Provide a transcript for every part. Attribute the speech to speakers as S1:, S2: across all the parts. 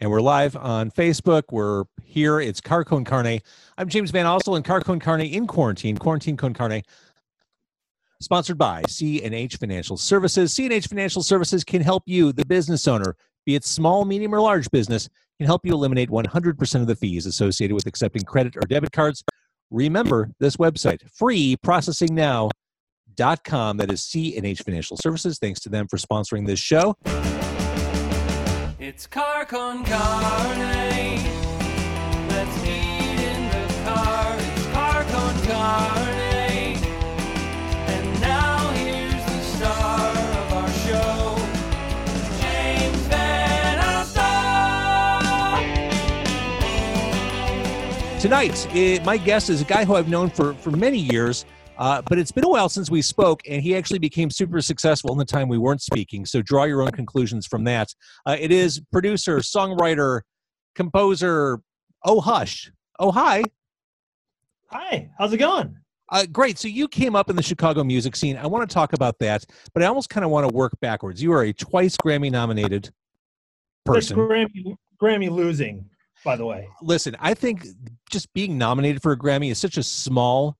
S1: And we're live on Facebook. We're here. It's Car Con Carne. I'm James VanOsdol and Car Con Carne in quarantine. Quarantine Con Carne. Sponsored by C&H Financial Services. C&H Financial Services can help you, the business owner, be it small, medium, or large business, can help you eliminate 100% of the fees associated with accepting credit or debit cards. Remember this website, freeprocessingnow.com. That is C&H Financial Services. Thanks to them for sponsoring this show.
S2: It's car con carne. Let's eat in the car. It's car con carne. And now here's the star of our show, James VanOsdol.
S1: Tonight, eh, my guest is a guy who I've known for, for many years, uh, but it's been a while since we spoke, and he actually became super successful in the time we weren't speaking. So draw your own conclusions from that. Uh, it is producer, songwriter, composer, Oh Hush. Oh, hi.
S3: Hi, how's it going?
S1: Uh, great. So you came up in the Chicago music scene. I want to talk about that, but I almost kind of want to work backwards. You are a twice Grammy nominated person.
S3: Grammy, Grammy losing, by the way.
S1: listen, I think just being nominated for a Grammy is such a small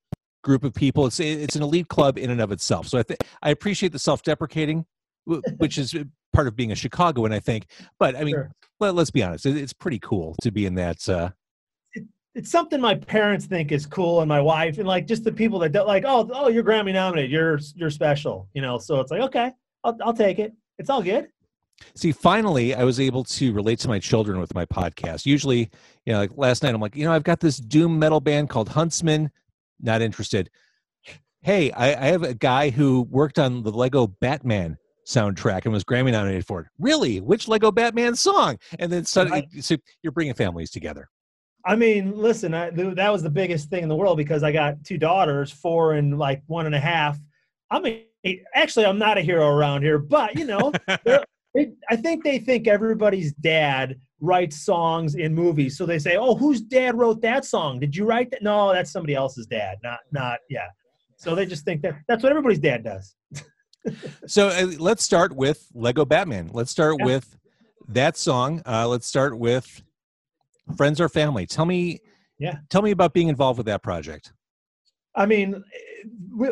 S1: group of people. It's it's an elite club in and of itself. So I think I appreciate the self-deprecating, which is part of being a Chicagoan, I think. But I mean,
S3: Sure.
S1: let, us be honest, it, it's pretty cool to be in that. Uh,
S3: It's something my parents think is cool, and my wife, and like just the people that don't like, oh, oh, you're Grammy nominated, you're you're special, you know. So it's like, okay, I'll I'll take it. It's all good.
S1: see, finally, I was able to relate to my children with my podcast. Usually, you know, like last night, I'm like, you know, I've got this doom metal band called Huntsman. Not interested. Hey, I, I have a guy who worked on the Lego Batman soundtrack and was Grammy nominated for it. Really? Which Lego Batman song? And then suddenly, so you're bringing families together.
S3: I mean, listen, I, th- that was the biggest thing in the world because I got two daughters, four and like one and a half. I mean, actually, I'm not a hero around here, but you know, it, I think they think everybody's dad writes songs in movies. So they say, "Oh, whose dad wrote that song? Did you write that?" No, that's somebody else's dad. Not, not, yeah. So they just think that that's what everybody's dad does.
S1: So uh, let's start with Lego Batman. Let's start
S3: Yeah.
S1: with that song. Uh, let's start with Friends or Family. Tell me,
S3: Yeah.
S1: tell me about being involved with that project.
S3: I mean,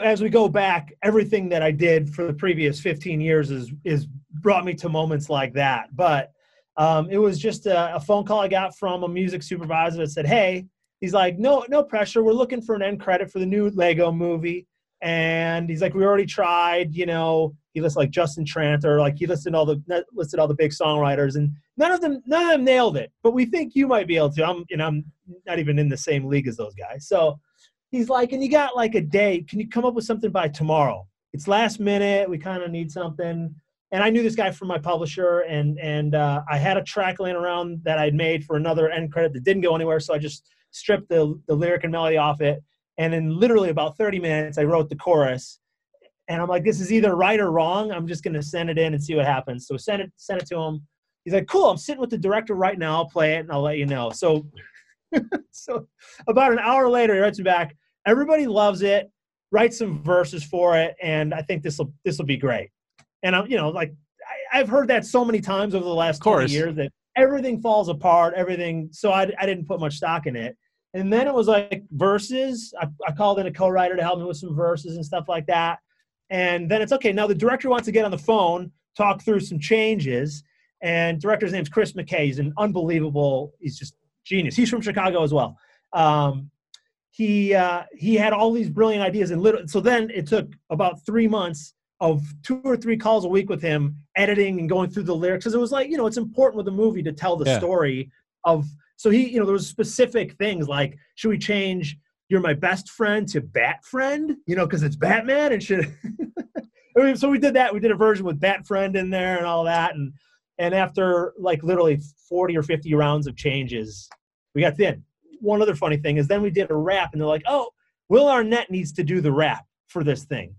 S3: as we go back, everything that I did for the previous 15 years is is brought me to moments like that. But um, it was just a, a phone call I got from a music supervisor that said, "Hey, he's like, no, no pressure. We're looking for an end credit for the new Lego movie." And he's like, "We already tried. You know, he listed like Justin Tranter, like he listed all the listed all the big songwriters, and none of them none of them nailed it. But we think you might be able to. I'm, know, I'm not even in the same league as those guys. So." he's like, and you got like a day. Can you come up with something by tomorrow? It's last minute. We kind of need something. And I knew this guy from my publisher, and and uh, I had a track laying around that I'd made for another end credit that didn't go anywhere. So I just stripped the the lyric and melody off it, and in literally about 30 minutes, I wrote the chorus. And I'm like, this is either right or wrong. I'm just gonna send it in and see what happens. So send it send it to him. He's like, cool. I'm sitting with the director right now. I'll play it and I'll let you know. So so about an hour later, he writes me back. Everybody loves it. Write some verses for it, and I think this will this will be great. And I'm, you know, like I, I've heard that so many times over the last
S1: Of
S3: 20 years that everything falls apart. Everything. So I, I didn't put much stock in it. And then it was like verses. I, I called in a co-writer to help me with some verses and stuff like that. And then it's okay. Now the director wants to get on the phone, talk through some changes. And director's name's Chris McKay. He's an unbelievable. He's just genius. He's from Chicago as well. Um, he uh, he had all these brilliant ideas and little. So then it took about three months of two or three calls a week with him, editing and going through the lyrics because it was like you know it's important with a movie to tell the
S1: Yeah.
S3: story of. So he you know there was specific things like should we change you're my best friend to bat friend you know because it's Batman and should. I mean, so we did that. We did a version with bat friend in there and all that and. And after like literally 40 or 50 rounds of changes, we got thin. One other funny thing is then we did a rap and they're like, oh, Will Arnett needs to do the rap for this thing.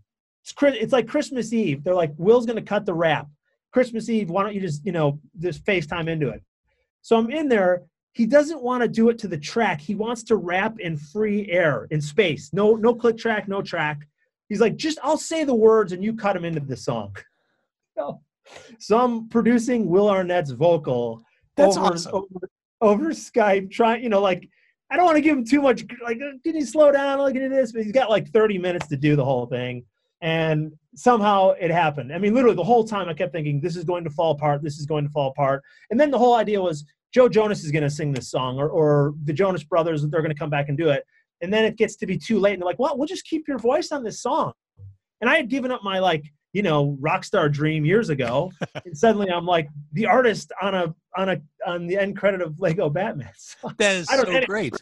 S3: It's, it's like Christmas Eve. They're like, Will's going to cut the rap. Christmas Eve, why don't you just, you know, just FaceTime into it? So I'm in there. He doesn't want to do it to the track. He wants to rap in free air, in space. No, no click track, no track. He's like, just I'll say the words and you cut them into the song. So, so I'm producing Will Arnett's vocal
S1: That's
S3: over,
S1: awesome.
S3: over over Skype, trying, you know, like I don't want to give him too much. Like, "Uh, can you slow down? Look at this, but he's got like 30 minutes to do the whole thing, and somehow it happened. I mean, literally the whole time I kept thinking this is going to fall apart. This is going to fall apart, and then the whole idea was Joe Jonas is going to sing this song, or or the Jonas Brothers they're going to come back and do it, and then it gets to be too late, and they're like, well, we'll just keep your voice on this song, and I had given up my like you know rock star dream years ago and suddenly i'm like the artist on a on a on the end credit of lego batman So,
S1: That is
S3: I don't-
S1: so great.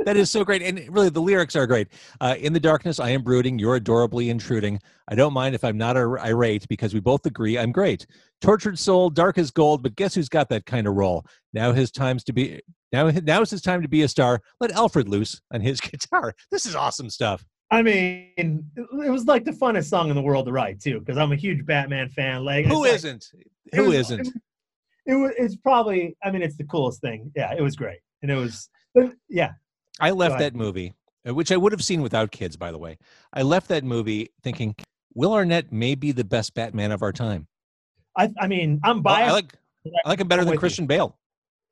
S1: That is so great. And really, the lyrics are great. Uh, in the darkness, I am brooding. You're adorably intruding. I don't mind if I'm not ir- irate because we both agree I'm great. Tortured soul, dark as gold, but guess who's got that kind of role? Now his time's to be. Now, now is his time to be a star. Let Alfred loose on his guitar. This is awesome stuff.
S3: i mean it was like the funnest song in the world to write too because i'm a huge batman fan like
S1: Who
S3: like-
S1: isn't?
S3: it
S1: Who
S3: was-
S1: isn't?
S3: it was it's probably i mean it's the coolest thing yeah it was great and it was yeah
S1: I left that movie, uh, which I would have seen without kids, by the way. I left that movie thinking Will Arnett may be the best Batman of our time.
S3: i i mean i'm biased
S1: I like I like him better than
S3: with you.
S1: Christian Bale.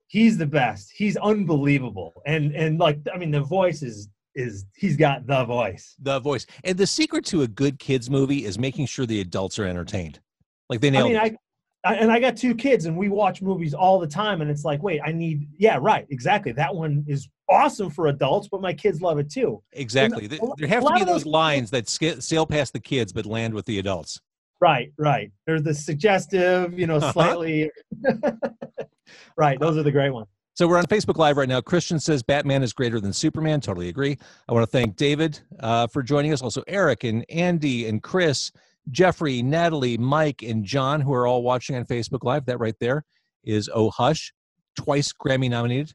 S3: he's the best he's unbelievable and and like i mean the voice is is he's got the voice
S1: The voice. And the secret to a good kids movie is making sure the adults are entertained. Like they nailed.
S3: I mean,
S1: it.
S3: I, I and I got two kids, and we watch movies all the time, and it's like, wait, I need, yeah, right, exactly. That one is awesome for adults, but my kids love it too.
S1: exactly.
S3: a
S1: Th-
S3: lo-
S1: There have to be those lines that sca- sail past the kids but land with the adults.
S3: Right, right. There's the suggestive, you know,
S1: Uh-huh.
S3: slightly. right, those are the great ones.
S1: So we're on Facebook Live right now. Christian says Batman is greater than Superman. Totally agree. I want to thank David uh, for joining us. Also, Eric and Andy and Chris, Jeffrey, Natalie, Mike, and John, who are all watching on Facebook Live. That right there is Oh Hush, twice Grammy nominated.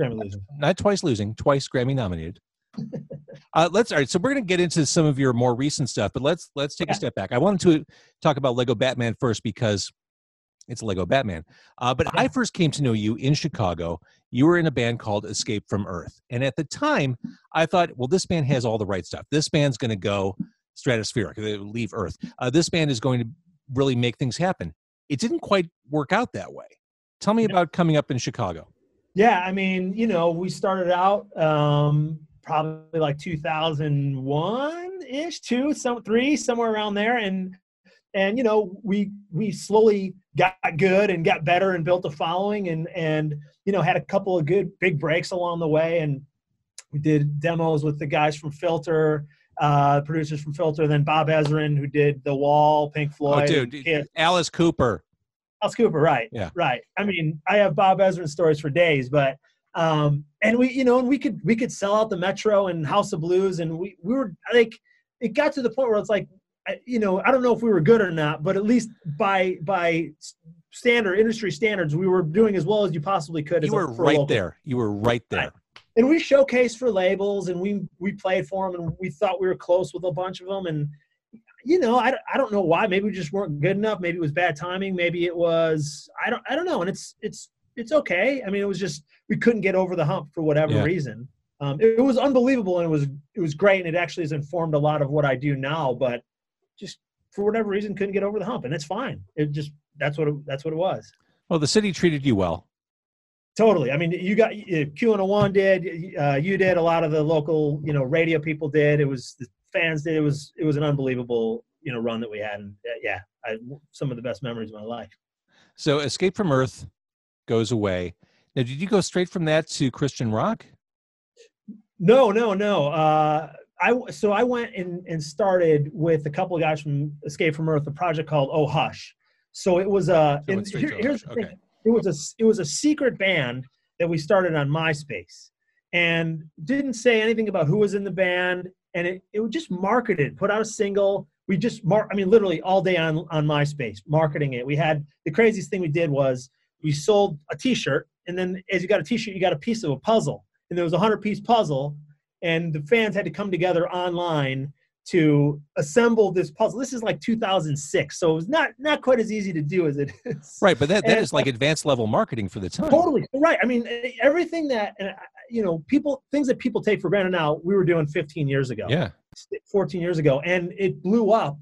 S3: Grammy loser.
S1: Not twice losing, twice Grammy nominated. Uh, let's all right. So we're going to get into some of your more recent stuff, but let's let's take a step back. I wanted to talk about Lego Batman first because it's Lego Batman. Uh, but I first came to know you in Chicago. You were in a band called Escape from Earth, and at the time, I thought, well, this band has all the right stuff. This band's going to go stratospheric, they leave Earth. Uh, this band is going to really make things happen. It didn't quite work out that way. Tell me
S3: No.
S1: about coming up in Chicago.
S3: Yeah, I mean, you know, we started out um, probably like 2001 ish, two, some three, somewhere around there, and and you know, we we slowly got good and got better and built a following, and and you know, had a couple of good big breaks along the way, and we did demos with the guys from Filter. Uh, producers from Filter, then Bob Ezrin, who did The Wall, Pink Floyd,
S1: oh, dude, Alice Cooper.
S3: Alice Cooper, right?
S1: Yeah.
S3: right. I mean, I have Bob Ezrin stories for days, but um, and we, you know, and we could we could sell out the Metro and House of Blues, and we we were like, it got to the point where it's like, you know, I don't know if we were good or not, but at least by by standard industry standards, we were doing as well as you possibly could.
S1: You were right
S3: local.
S1: there. You were right there.
S3: Right. and we showcased for labels and we we played for them and we thought we were close with a bunch of them and you know I, I don't know why maybe we just weren't good enough maybe it was bad timing maybe it was i don't i don't know and it's it's it's okay i mean it was just we couldn't get over the hump for whatever
S1: Yeah.
S3: reason um, it, it was unbelievable and it was it was great and it actually has informed a lot of what i do now but just for whatever reason couldn't get over the hump and it's fine it just that's what it, that's what it was
S1: Well, the city treated you well.
S3: Totally. I mean, you got Q and A. One did, uh, you did, a lot of the local, you know, radio people did. It was the fans did. It was it was an unbelievable, you know, run that we had, and uh, yeah, I, some of the best memories of my life.
S1: So, Escape from Earth goes away. Now, did you go straight from that to Christian rock?
S3: No, no, no. Uh, I so I went and, and started with a couple of guys from Escape from Earth, a project called Oh Hush. So it was a.
S1: So
S3: and here-
S1: Oh
S3: here's the thing. It was a it was a secret band that we started on MySpace, and didn't say anything about who was in the band, and it it was just marketed, put out a single. We just I mean, literally all day on on MySpace marketing it. We had the craziest thing we did was we sold a T-shirt, and then as you got a T-shirt, you got a piece of a puzzle, and there was a hundred piece puzzle, and the fans had to come together online to assemble this puzzle. This is like 2006, so it was not not quite as easy to do as it is.
S1: Right, but that, that
S3: And-
S1: is like advanced level marketing for the time.
S3: Totally right. I mean, everything that uh, you know, people things that people take for granted now, we were doing 15 years ago.
S1: Yeah.
S3: 14 years ago, and it blew up.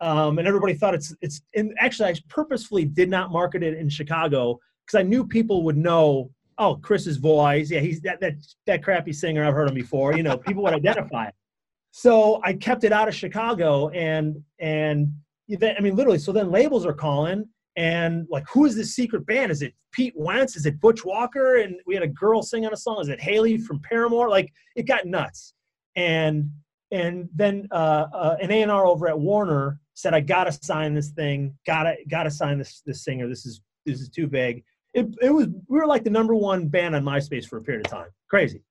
S3: Um, and everybody thought it's it's. And actually, I purposefully did not market it in Chicago because I knew people would know. Oh, Chris's voice. Yeah, he's that that that crappy singer. I've heard him before. You know, people would identify it. So I kept it out of Chicago, and and I mean, literally. So then labels are calling, and like, who is this secret band? Is it Pete Wentz? Is it Butch Walker? And we had a girl sing on a song. Is it Haley from Paramore? Like, it got nuts. And and then uh, uh, an A&R over at Warner said, "I gotta sign this thing. Gotta gotta sign this this singer. This is this is too big." It it was we were like the number one band on MySpace for a period of time. Crazy.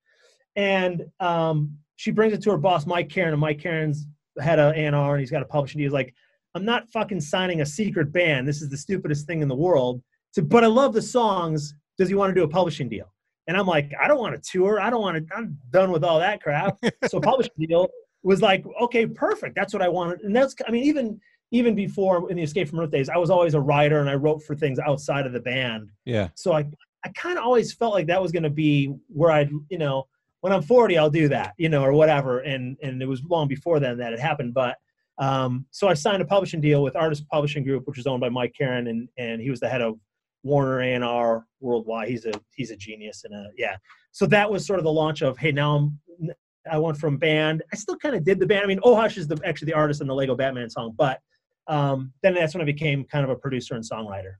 S3: And um, she brings it to her boss, Mike Caren, and Mike Caren's had a A&R and he's got a publishing deal. He's like, "I'm not fucking signing a secret band. This is the stupidest thing in the world." So, but I love the songs. Does he want to do a publishing deal? And I'm like, I don't want to tour. I don't want to. I'm done with all that crap. so publishing deal was like, okay, perfect. That's what I wanted. And that's, I mean, even even before in the Escape from Earth days, I was always a writer and I wrote for things outside of the band.
S1: Yeah.
S3: So I I kind of always felt like that was going to be where I'd, you know, when I'm 40, I'll do that, you know, or whatever. And and it was long before then that it happened. But um, so I signed a publishing deal with Artist Publishing Group, which is owned by Mike Caren, and and he was the head of Warner A&R worldwide. He's a he's a genius and a yeah. So that was sort of the launch of hey now I'm I went from band. I still kind of did the band. I mean, Oh Hush is the actually the artist in the Lego Batman song, but um, then that's when I became kind of a producer and songwriter.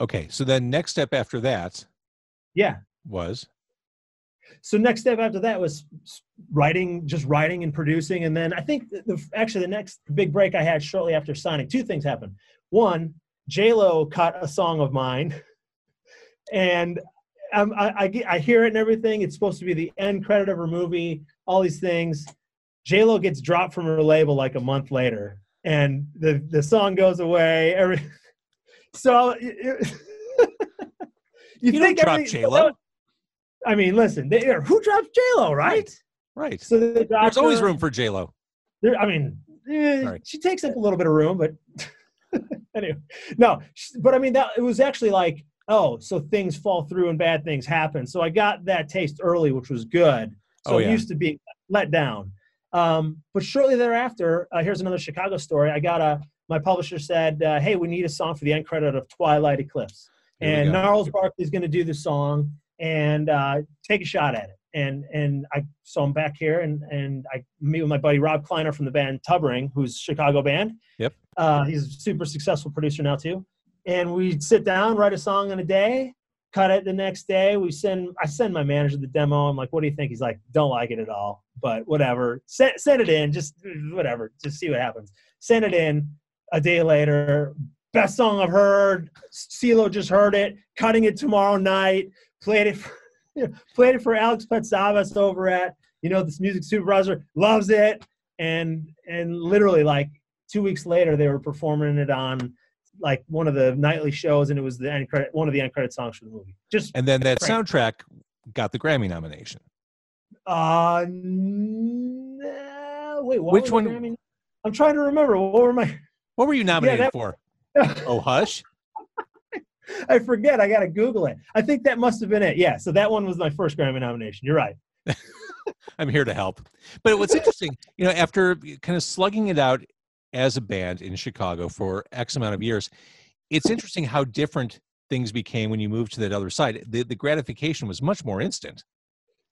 S1: Okay. So then next step after that
S3: Yeah.
S1: was
S3: So next step after that was writing, just writing and producing, and then I think the, actually the next big break I had shortly after signing, two things happened. One, J Lo caught a song of mine, and I, I I hear it and everything. It's supposed to be the end credit of her movie. All these things. J Lo gets dropped from her label like a month later, and the the song goes away. Every so it-
S1: you, don't drop
S3: everything-
S1: J Lo,
S3: I mean, listen, they, who drops J Lo, right?
S1: right?
S3: So they dropped
S1: There's always room for J Lo.
S3: I mean, eh, she takes up a little bit of room, but anyway, no. But I mean, that it was actually like, oh, so things fall through and bad things happen. So I got that taste early, which was good. So
S1: Oh, yeah.
S3: used to be let down. Um, but shortly thereafter, uh, here's another Chicago story. I got a my publisher said, uh, "Hey, we need a song for the end credit of Twilight Eclipse."
S1: Here
S3: and. Gnarls Barkley's going to do the song and uh, take a shot at it. And and I so I'm back here and and I meet with my buddy Rob Kleiner from the band Tub Ring, who's a Chicago band.
S1: Yep.
S3: Uh, he's a super successful producer now too. And we sit down, write a song in a day, cut it the next day. We send I send my manager the demo. I'm like, what do you think? He's like, don't like it at all, but whatever. Send send it in, just whatever, just see what happens. Send it in. A day later, best song I've heard. CeeLo just heard it, cutting it tomorrow night. Played it, for, played it for Alex Patsavas over at you know this music supervisor. Loves it, and and literally like two weeks later, they were performing it on like one of the nightly shows, and it was the end credit, one of the end credit songs for the movie. Just
S1: And then that
S3: Right.
S1: soundtrack got the Grammy nomination.
S3: uh, no, wait, what
S1: Which one-
S3: Grammy? I'm trying to remember. What were my?
S1: What were you nominated
S3: that-
S1: for? Oh, Hush.
S3: I forget. I got to Google it. I think that must have been it. Yeah. So that one was my first Grammy nomination. You're right.
S1: I'm here to help. But what's interesting, you know, after kind of slugging it out as a band in Chicago for X amount of years, it's interesting how different things became when you moved to that other side. The, the gratification was much more instant.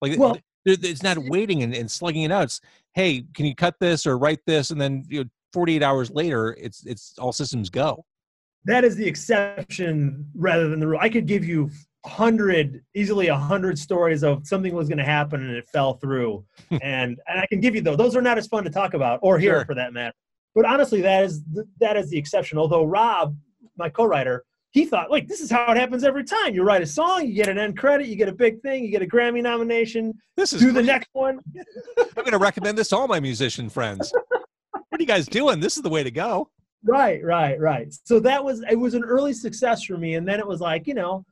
S1: Like,
S3: Well-
S1: it's not waiting and, and slugging it out. It's, hey, can you cut this or write this? And then, you know, 48 hours later, it's it's all systems go.
S3: That is the exception rather than the rule. I could give you hundred, easily a hundred stories of something was going to happen and it fell through, and and I can give you those. Those are not as fun to talk about or hear
S1: Sure.
S3: for that matter. But honestly, that is th- that is the exception. Although Rob, my co-writer, he thought, like, this is how it happens every time. You write a song, you get an end credit, you get a big thing, you get a Grammy nomination.
S1: This is
S3: Do the next one.
S1: I'm going to recommend this to all my musician friends. what are you guys doing? This is the way to go.
S3: Right, right, right. So that was it was an early success for me, and then it was like you know,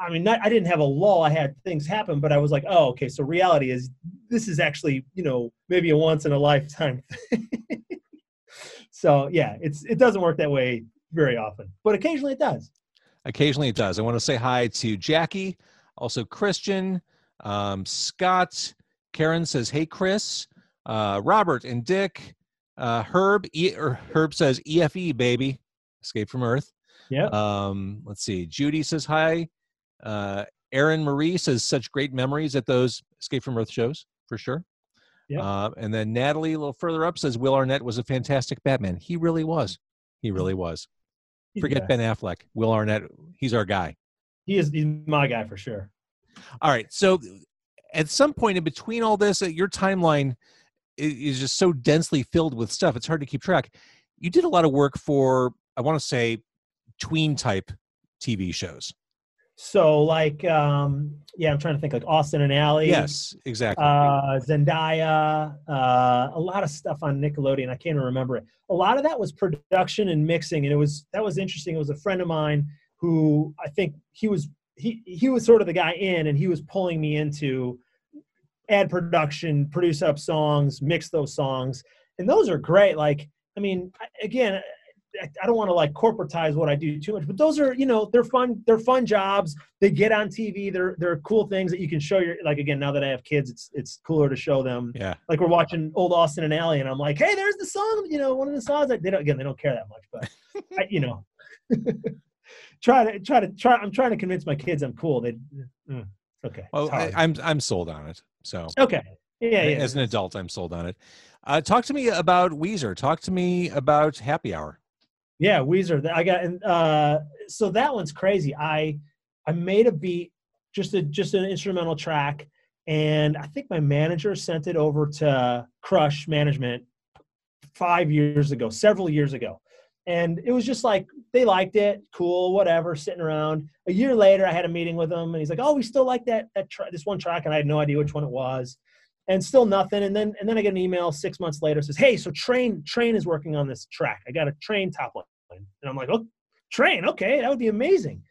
S3: I mean, not, I didn't have a lull. I had things happen, but I was like, oh, okay. So reality is this is actually you know maybe a once in a lifetime so yeah, it's it doesn't work that way very often, but occasionally it does.
S1: Occasionally it does. I want to say hi to Jackie, also Christian, um, Scott. Karen says, "Hey, Chris." Uh, Robert and Dick. Uh, Herb. E- or Herb says, "EFE, baby, Escape from Earth."
S3: Yeah.
S1: Um, let's see. Judy says hi. Uh, Aaron Marie says such great memories at those Escape from Earth shows for sure.
S3: Yeah.
S1: Uh, and then Natalie, a little further up, says Will Arnett was a fantastic Batman. He really was. He really was. Forget
S3: Yeah.
S1: Ben Affleck. Will Arnett, he's our guy.
S3: He is he's my guy for sure.
S1: All right. So at some point in between all this, uh, your timeline is just so densely filled with stuff. It's hard to keep track. You did a lot of work for, I want to say, tween type TV shows.
S3: So like um yeah, I'm trying to think like Austin and Ally.
S1: Yes, exactly.
S3: uh, Zendaya, uh, a lot of stuff on Nickelodeon. I can't even remember it. A lot of that was production and mixing, and it was that was interesting. It was a friend of mine who I think he was he he was sort of the guy in, and he was pulling me into add production, produce up songs, mix those songs, and those are great. Like I mean, again. I- don't want to like corporatize what I do too much, but those are, you know, they're fun. They're fun jobs. They get on TV. They're they're cool things that you can show your like again. Now that I have kids, it's it's cooler to show them.
S1: yeah.
S3: Like we're watching old Austin and Ally, and I'm like, hey, there's the song. You know, one of the songs. That they don't again. They don't care that much, but I, you know, try to try to try. I'm trying to convince my kids I'm cool. They mm, okay.
S1: Well, I,
S3: hard.
S1: I'm I'm sold on it. So
S3: okay. Yeah, yeah.
S1: as an adult, I'm sold on it. Uh, talk to me about Weezer. Talk to me about Happy Hour.
S3: Yeah, Weezer. I got and uh so that one's crazy. I I made a beat, just a just an instrumental track, and I think my manager sent it over to Crush Management five years ago, several years ago. And it was just like they liked it, cool, whatever, sitting around. A year later, I had a meeting with him, and he's like, "Oh, we still like that that tra- this one track," and I had no idea which one it was, and still nothing. And then and then I get an email six months later says, "Hey, so Train Train is working on this track. I got a Train top line," and I'm like, "Oh, Train, okay, that would be amazing."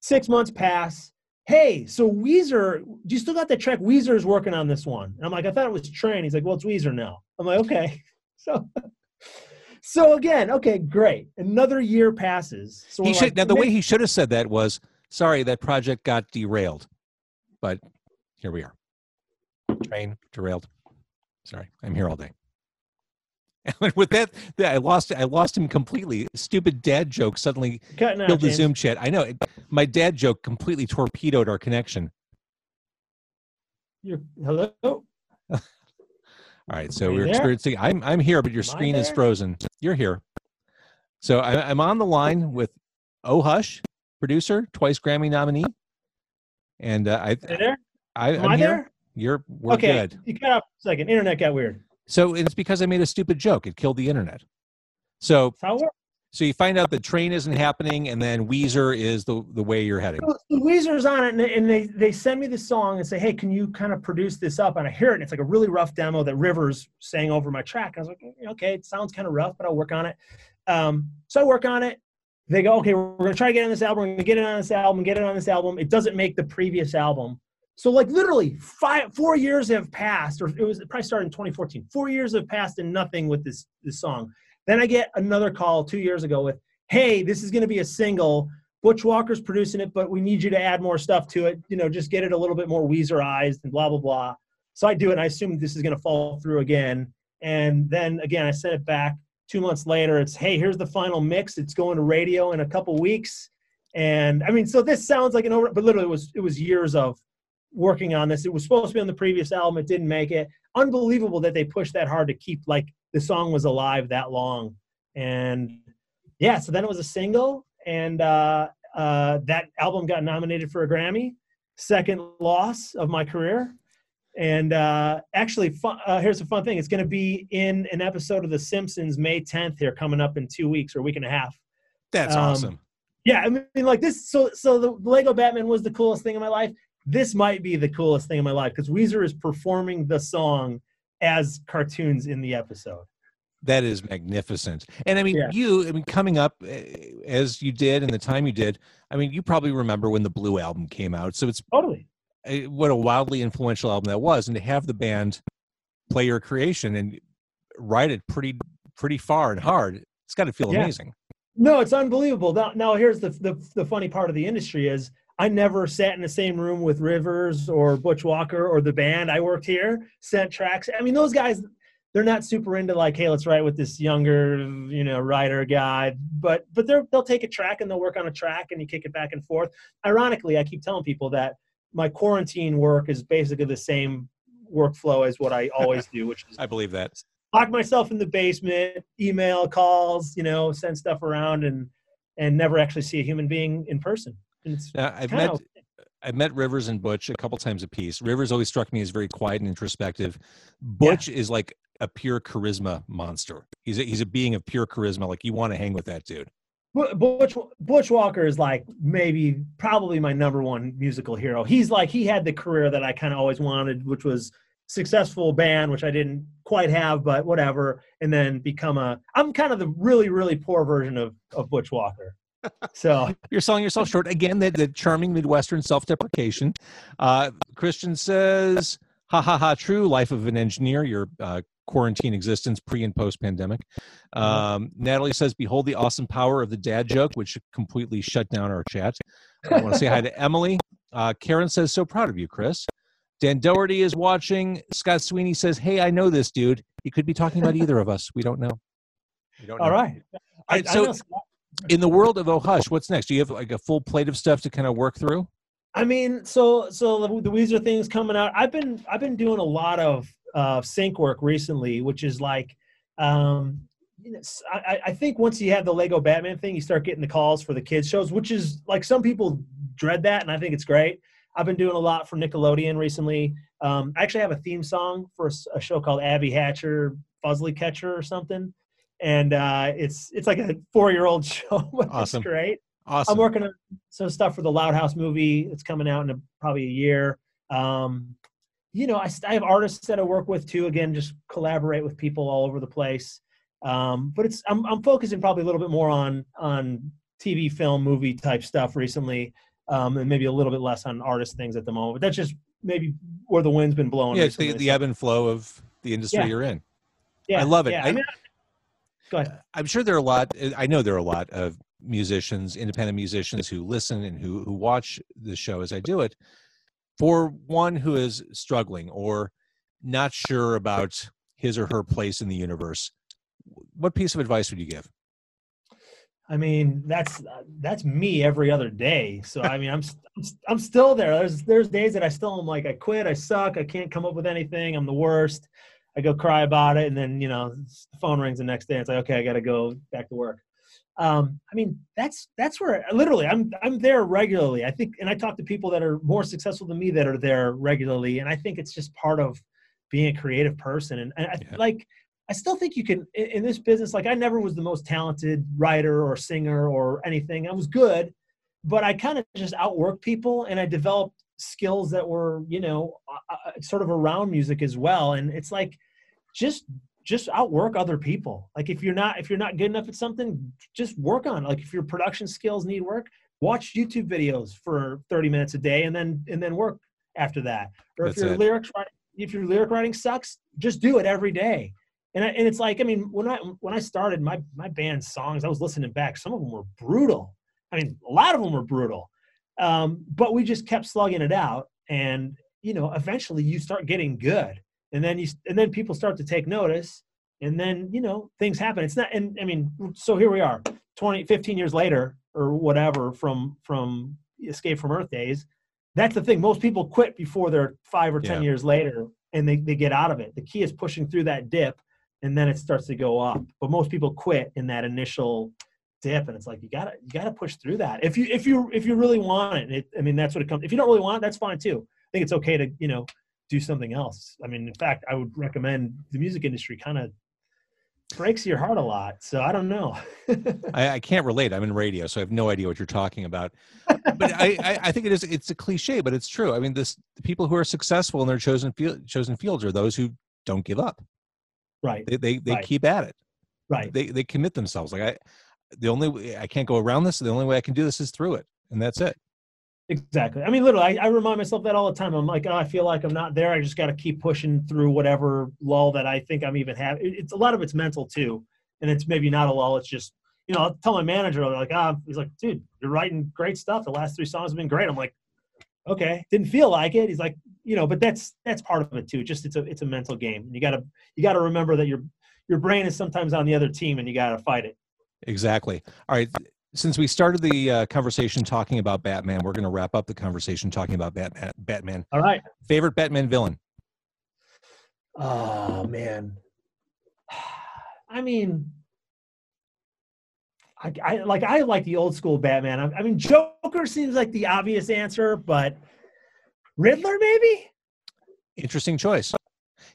S3: Six months pass. Hey, so Weezer, do you still got that track? Weezer is working on this one. And I'm like, I thought it was Train. He's like, well, it's Weezer now. I'm like, okay. So, so again, okay, great. Another year passes. So
S1: He should
S3: like,
S1: now the way he should have said that was, "Sorry, that project got derailed," but here we are. Train derailed. Sorry, I'm here all day. And with that, I lost I lost him completely. Stupid dad joke suddenly
S3: cutting out,
S1: killed the
S3: James.
S1: Zoom chat. I know it, my dad joke completely torpedoed our connection.
S3: You're, hello.
S1: All right, so we're
S3: there?
S1: experiencing. I'm I'm here, but your
S3: Am
S1: screen is frozen. You're here. So I, I'm on the line with Oh Hush, producer, twice Grammy nominee, and uh, I,
S3: there?
S1: I
S3: Am
S1: I'm
S3: I
S1: here.
S3: there?
S1: You're we're
S3: okay.
S1: good.
S3: You cut off a second. Internet got weird.
S1: So it's because I made a stupid joke. It killed the internet. So So you find out the train isn't happening, and then Weezer is the the way you're heading.
S3: So Weezer's on it, and they, and they they send me the song and say, "Hey, can you kind of produce this up?" And I hear it, and it's like a really rough demo that Rivers sang over my track. And I was like, "Mm, "Okay, it sounds kind of rough, but I'll work on it." Um, so I work on it. They go, "Okay, we're gonna try to get on this album. We're gonna get it on this album. Get it on this album." It doesn't make the previous album. So like literally five, four years have passed, or it was it probably started in 2014. Four years have passed and nothing with this this song. Then I get another call two years ago with, "Hey, this is going to be a single. Butch Walker's producing it, but we need you to add more stuff to it. You know, just get it a little bit more Weezerized and blah blah blah." So I do it, and I assume this is going to fall through again. And then again, I sent it back. Two months later, it's, "Hey, here's the final mix. It's going to radio in a couple weeks." And I mean, so this sounds like an over, but literally, it was it was years of working on this. It was supposed to be on the previous album. It didn't make it. Unbelievable that they pushed that hard to keep like the song was alive that long. And yeah, so then it was a single, and uh, uh, that album got nominated for a Grammy. Second loss of my career. And uh, actually, fun, uh, here's a fun thing. It's going to be in an episode of The Simpsons May 10th here, coming up in two weeks or a week and a half.
S1: That's
S3: Um,
S1: awesome.
S3: Yeah, I mean, like this. So, so the Lego Batman was the coolest thing in my life. This might be the coolest thing in my life because Weezer is performing the song as cartoons in the episode.
S1: That is magnificent. And I mean,
S3: Yeah.
S1: you, I mean, coming up uh, as you did and the time you did, I mean, you probably remember when the Blue album came out. So it's
S3: Totally.
S1: uh, what a wildly influential album that was. And to have the band play your creation and write it pretty, pretty far and hard, it's got to feel
S3: Yeah.
S1: amazing.
S3: No, it's unbelievable. Now, now here's the, the the funny part of the industry is I never sat in the same room with Rivers or Butch Walker or the band. I worked here, sent tracks. I mean, those guys, they're not super into like, hey, let's write with this younger, you know, writer guy. But but they're they'll take a track and they'll work on a track and you kick it back and forth. Ironically, I keep telling people that my quarantine work is basically the same workflow as what I always do, which is
S1: I believe that.
S3: lock myself in the basement, email calls, you know, send stuff around and and never actually see a human being in person. And it's
S1: Now, I've met I've met Rivers and Butch a couple times a piece. Rivers always struck me as very quiet and introspective. Butch is like a pure charisma monster. He's a, he's a being of pure charisma. Like you want to hang with that dude.
S3: Bu- Butch Butch Walker is like maybe probably my number one musical hero. He's like he had the career that I kind of always wanted, which was successful band, which I didn't quite have, but whatever. And then become a I'm kind of the really really poor version of of Butch Walker. So
S1: You're selling yourself short again. The, the charming Midwestern self-deprecation. Uh, Christian says, "Ha ha ha! True life of an engineer. Your uh, quarantine existence, pre and post pandemic." Um, Natalie says, "Behold the awesome power of the dad joke," which completely shut down our chat. I want to say hi to Emily. Uh, Karen says, "So proud of you, Chris." Dan Doherty is watching. Scott Sweeney says, "Hey, I know this dude. He could be talking about either of us. We don't know." We don't
S3: all
S1: know.
S3: right.
S1: All right, so- In the world of Oh Hush, what's next? Do you have like a full plate of stuff to kind of work through?
S3: I mean, so so the, Weezer thing's coming out. I've been I've been doing a lot of uh, sync work recently, which is like, um, you know, I, I- think once you have the Lego Batman thing, you start getting the calls for the kids shows, which is like some people dread that, and I think it's great. I've been doing a lot for Nickelodeon recently. Um, I actually have a theme song for a show called Abby Hatcher Fuzzly Catcher or something, and uh, it's it's like a four year old show.
S1: Awesome.
S3: It's great.
S1: Awesome.
S3: I'm working on some stuff for the Loud House movie. It's coming out in a, probably a year. Um, you know, I, I have artists that I work with too. Again, just collaborate with people all over the place. Um, but it's I'm, I'm focusing probably a little bit more on on TV, film, movie type stuff recently, um, and maybe a little bit less on artist things at the moment. But that's just maybe where the wind's been blowing.
S1: yeah, it's the, the ebb and flow of the industry
S3: Yeah.
S1: you're in.
S3: yeah,
S1: I love it.
S3: Yeah,
S1: I-
S3: I mean, go ahead.
S1: Uh, I'm sure there are a lot. Uh, I know there are a lot of musicians, independent musicians, who listen and who who watch the show as I do it. For one who is struggling or not sure about his or her place in the universe, what piece of advice would you give?
S3: I mean, that's uh, that's me every other day. So I mean, I'm st- I'm I'm still there. There's there's days that I still am like I quit, I suck, I can't come up with anything, I'm the worst. I go cry about it, and then you know, the phone rings the next day. It's like okay, I got to go back to work. Um, I mean, that's that's where literally I'm I'm there regularly. I think, and I talk to people that are more successful than me that are there regularly, and I think it's just part of being a creative person. And, and I, like I still think you can in, in this business. Like I never was the most talented writer or singer or anything. I was good, but I kind of just outworked people, and I developed skills that were you know uh, uh, sort of around music as well. And it's like just just outwork other people. Like if you're not if you're not good enough at something, just work on. it. Like if your production skills need work, watch YouTube videos for 30 minutes a day, and then and then work after that. Or if your
S1: it.
S3: lyrics writing, if your lyric writing sucks, just do it every day. And I, and it's like I mean when I when I started my my band's songs, I was listening back. Some of them were brutal. I mean, a lot of them were brutal. Um, but we just kept slugging it out, and you know, eventually you start getting good, and then you and then people start to take notice, and then you know things happen. It's not, and I mean, so here we are, 20, 15 years later, or whatever, from from Escape from Earth days. That's the thing. Most people quit before they're five or ten
S1: Yeah.
S3: years later, and they they get out of it. The key is pushing through that dip, and then it starts to go up. But most people quit in that initial dip and it's like you gotta you gotta push through that if you if you if you really want it, it i mean that's what it comes if you don't really want it that's fine too i think it's okay to you know do something else i mean in fact i would recommend the music industry kind of breaks your heart a lot so i don't know
S1: I, I can't relate. I'm in radio, so I have no idea what you're talking about. But I, I, I think it is. It's a cliche, but it's true. I mean, this the people who are successful in their chosen field, chosen fields are those who don't give up.
S3: right
S1: They they, they
S3: Right.
S1: keep at it.
S3: right
S1: They they commit themselves. Like I, the only way I can't go around this. The only way I can do this is through it, and that's it.
S3: Exactly. I mean, literally, I, I remind myself that all the time. I'm like, oh, I feel like I'm not there. I just got to keep pushing through whatever lull that I think I'm even having. It's a lot of it's mental too, and it's maybe not a lull. It's just, you know, I'll tell my manager like, ah, he's like, dude, you're writing great stuff. The last three songs have been great. I'm like, okay, didn't feel like it. He's like, you know, but that's that's part of it too. Just it's a it's a mental game. You gotta you gotta remember that your your brain is sometimes on the other team, and you gotta fight it.
S1: Exactly. All right. Since we started the uh, conversation talking about Batman, we're going to wrap up the conversation talking about Batman. Batman.
S3: All right.
S1: Favorite Batman villain?
S3: Oh man. I mean, I, I like I like the old school Batman. I, I mean, Joker seems like the obvious answer, but Riddler maybe.
S1: Interesting choice.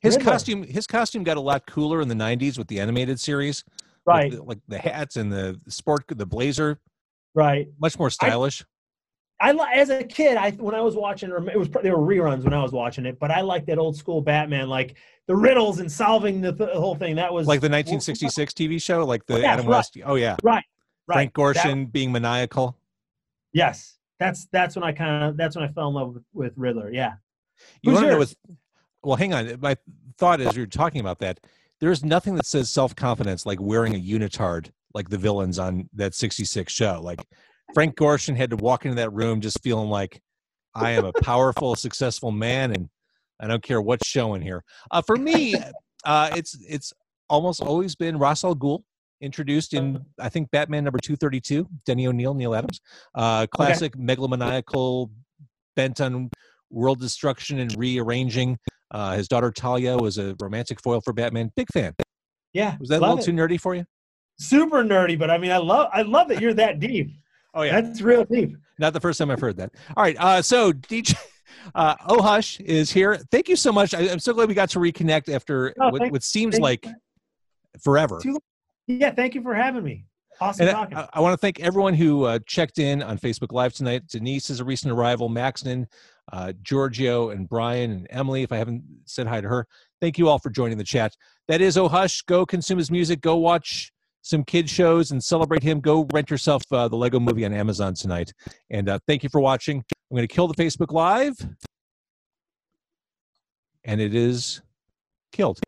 S1: His
S3: Riddler.
S1: costume, his costume got a lot cooler in the '90s with the animated series.
S3: Right,
S1: the- like the hats and the sport, the blazer,
S3: right.
S1: much more stylish.
S3: I li- as a kid, I when I was watching, it was they were reruns when I was watching it, but I like that old school Batman, like the riddles and solving the, th- whole thing. That was
S1: like the 1966 TV show, like the oh,
S3: Yeah,
S1: Adam
S3: right.
S1: West. Oh yeah,
S3: right.
S1: right Frank
S3: That-
S1: Gorshin being maniacal.
S3: yes, that's that's when I kind of that's when I fell in love with, with Riddler. Yeah.
S1: You
S3: Who's
S1: want to know
S3: yours?
S1: what? Well, hang on. My thought as you're talking about that, there's nothing that says self confidence like wearing a unitard, like the villains on that '66 show. Like Frank Gorshin had to walk into that room just feeling like I am a powerful, successful man, and I don't care what's showing here. Uh, for me, uh, it's it's almost always been Ra's al Ghul, introduced in I think Batman number 232, Denny O'Neil, Neal Adams, uh, classic megalomaniacal, bent on world destruction and rearranging. Uh, his daughter Talia was a romantic foil for Batman. Big fan.
S3: Yeah.
S1: Was that a little too nerdy for you?
S3: super nerdy, but I mean, I love I love that you're that deep.
S1: Oh yeah,
S3: That's real deep.
S1: Not the first time I've heard that. All right. Uh, so DJ uh, Oh Hush is here. Thank you so much. I, I'm so glad we got to reconnect after
S3: Oh,
S1: what, what seems
S3: thank-
S1: like forever.
S3: Yeah, thank you for having me. Awesome
S1: And
S3: talking.
S1: I, I want to thank everyone who uh, checked in on Facebook Live tonight. Denise is a recent arrival, Maxton, uh, Giorgio, and Brian, and Emily. If I haven't said hi to her, thank you all for joining the chat. That is Oh Hush. Go consume his music. Go watch some kid shows and celebrate him. Go rent yourself uh, the Lego movie on Amazon tonight. And uh, thank you for watching. I'm going to kill the Facebook Live. And it is killed.